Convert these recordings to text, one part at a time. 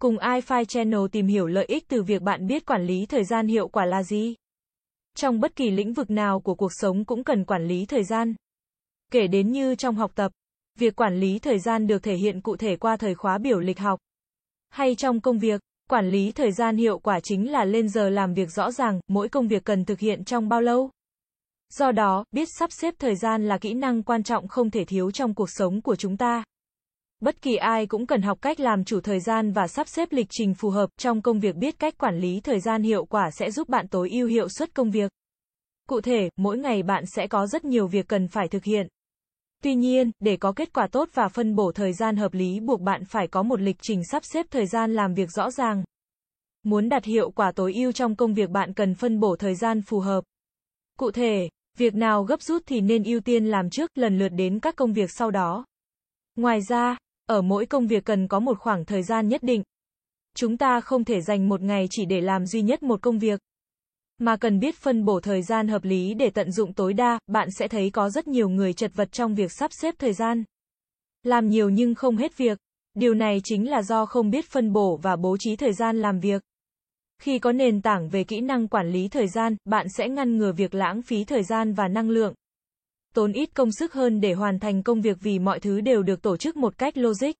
Cùng iFi Channel tìm hiểu lợi ích từ việc bạn biết quản lý thời gian hiệu quả là gì. Trong bất kỳ lĩnh vực nào của cuộc sống cũng cần quản lý thời gian. Kể đến như trong học tập, việc quản lý thời gian được thể hiện cụ thể qua thời khóa biểu lịch học. Hay trong công việc, quản lý thời gian hiệu quả chính là lên giờ làm việc rõ ràng, mỗi công việc cần thực hiện trong bao lâu. Do đó, biết sắp xếp thời gian là kỹ năng quan trọng không thể thiếu trong cuộc sống của chúng ta. Bất kỳ ai cũng cần học cách làm chủ thời gian và sắp xếp lịch trình phù hợp trong công việc biết cách quản lý thời gian hiệu quả sẽ giúp bạn tối ưu hiệu suất công việc. Cụ thể, mỗi ngày bạn sẽ có rất nhiều việc cần phải thực hiện. Tuy nhiên, để có kết quả tốt và phân bổ thời gian hợp lý buộc bạn phải có một lịch trình sắp xếp thời gian làm việc rõ ràng. Muốn đạt hiệu quả tối ưu trong công việc bạn cần phân bổ thời gian phù hợp. Cụ thể, việc nào gấp rút thì nên ưu tiên làm trước, lần lượt đến các công việc sau đó. Ngoài ra, ở mỗi công việc cần có một khoảng thời gian nhất định. Chúng ta không thể dành một ngày chỉ để làm duy nhất một công việc. Mà cần biết phân bổ thời gian hợp lý để tận dụng tối đa, bạn sẽ thấy có rất nhiều người chật vật trong việc sắp xếp thời gian. Làm nhiều nhưng không hết việc. Điều này chính là do không biết phân bổ và bố trí thời gian làm việc. Khi có nền tảng về kỹ năng quản lý thời gian, bạn sẽ ngăn ngừa việc lãng phí thời gian và năng lượng tốn ít công sức hơn để hoàn thành công việc vì mọi thứ đều được tổ chức một cách logic.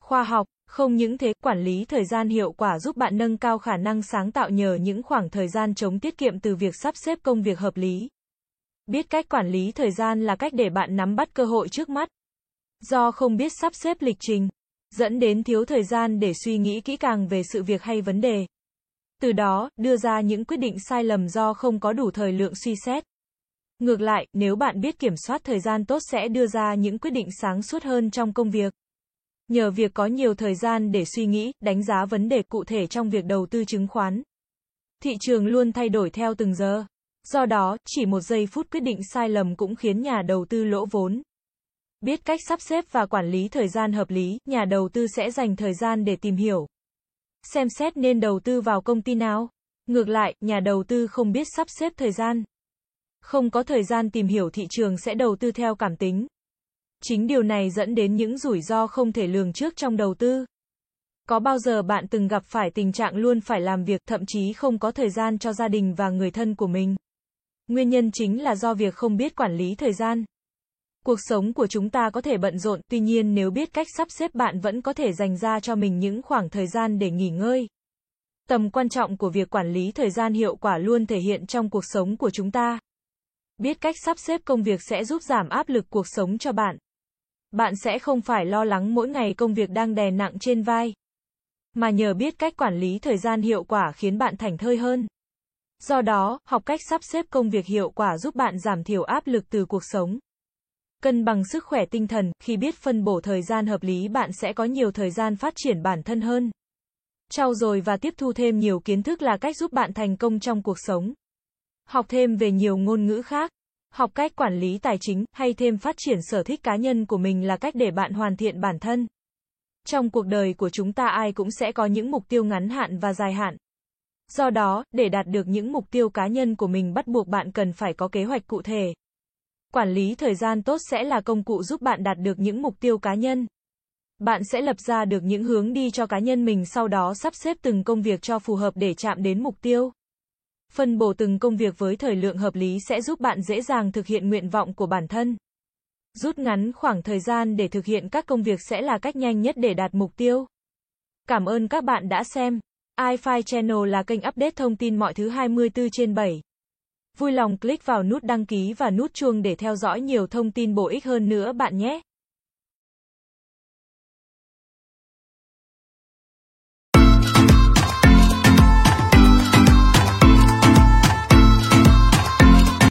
Khoa học, không những thế, quản lý thời gian hiệu quả giúp bạn nâng cao khả năng sáng tạo nhờ những khoảng thời gian chống tiết kiệm từ việc sắp xếp công việc hợp lý. Biết cách quản lý thời gian là cách để bạn nắm bắt cơ hội trước mắt. Do không biết sắp xếp lịch trình, dẫn đến thiếu thời gian để suy nghĩ kỹ càng về sự việc hay vấn đề. Từ đó, đưa ra những quyết định sai lầm do không có đủ thời lượng suy xét. Ngược lại, nếu bạn biết kiểm soát thời gian tốt sẽ đưa ra những quyết định sáng suốt hơn trong công việc. Nhờ việc có nhiều thời gian để suy nghĩ, đánh giá vấn đề cụ thể trong việc đầu tư chứng khoán. Thị trường luôn thay đổi theo từng giờ. Do đó, chỉ một giây phút quyết định sai lầm cũng khiến nhà đầu tư lỗ vốn. Biết cách sắp xếp và quản lý thời gian hợp lý, nhà đầu tư sẽ dành thời gian để tìm hiểu. Xem xét nên đầu tư vào công ty nào. Ngược lại, nhà đầu tư không biết sắp xếp thời gian không có thời gian tìm hiểu thị trường sẽ đầu tư theo cảm tính. Chính điều này dẫn đến những rủi ro không thể lường trước trong đầu tư. Có bao giờ bạn từng gặp phải tình trạng luôn phải làm việc, thậm chí không có thời gian cho gia đình và người thân của mình? Nguyên nhân chính là do việc không biết quản lý thời gian. Cuộc sống của chúng ta có thể bận rộn, tuy nhiên nếu biết cách sắp xếp bạn vẫn có thể dành ra cho mình những khoảng thời gian để nghỉ ngơi. Tầm quan trọng của việc quản lý thời gian hiệu quả luôn thể hiện trong cuộc sống của chúng ta. Biết cách sắp xếp công việc sẽ giúp giảm áp lực cuộc sống cho bạn. Bạn sẽ không phải lo lắng mỗi ngày công việc đang đè nặng trên vai. Mà nhờ biết cách quản lý thời gian hiệu quả khiến bạn thảnh thơi hơn. Do đó, học cách sắp xếp công việc hiệu quả giúp bạn giảm thiểu áp lực từ cuộc sống. Cân bằng sức khỏe tinh thần, khi biết phân bổ thời gian hợp lý bạn sẽ có nhiều thời gian phát triển bản thân hơn. Trau dồi và tiếp thu thêm nhiều kiến thức là cách giúp bạn thành công trong cuộc sống học thêm về nhiều ngôn ngữ khác, học cách quản lý tài chính, hay thêm phát triển sở thích cá nhân của mình là cách để bạn hoàn thiện bản thân. Trong cuộc đời của chúng ta ai cũng sẽ có những mục tiêu ngắn hạn và dài hạn. Do đó, để đạt được những mục tiêu cá nhân của mình bắt buộc bạn cần phải có kế hoạch cụ thể. Quản lý thời gian tốt sẽ là công cụ giúp bạn đạt được những mục tiêu cá nhân. Bạn sẽ lập ra được những hướng đi cho cá nhân mình sau đó sắp xếp từng công việc cho phù hợp để chạm đến mục tiêu. Phân bổ từng công việc với thời lượng hợp lý sẽ giúp bạn dễ dàng thực hiện nguyện vọng của bản thân. Rút ngắn khoảng thời gian để thực hiện các công việc sẽ là cách nhanh nhất để đạt mục tiêu. Cảm ơn các bạn đã xem. iFi Channel là kênh update thông tin mọi thứ 24 trên 7. Vui lòng click vào nút đăng ký và nút chuông để theo dõi nhiều thông tin bổ ích hơn nữa bạn nhé.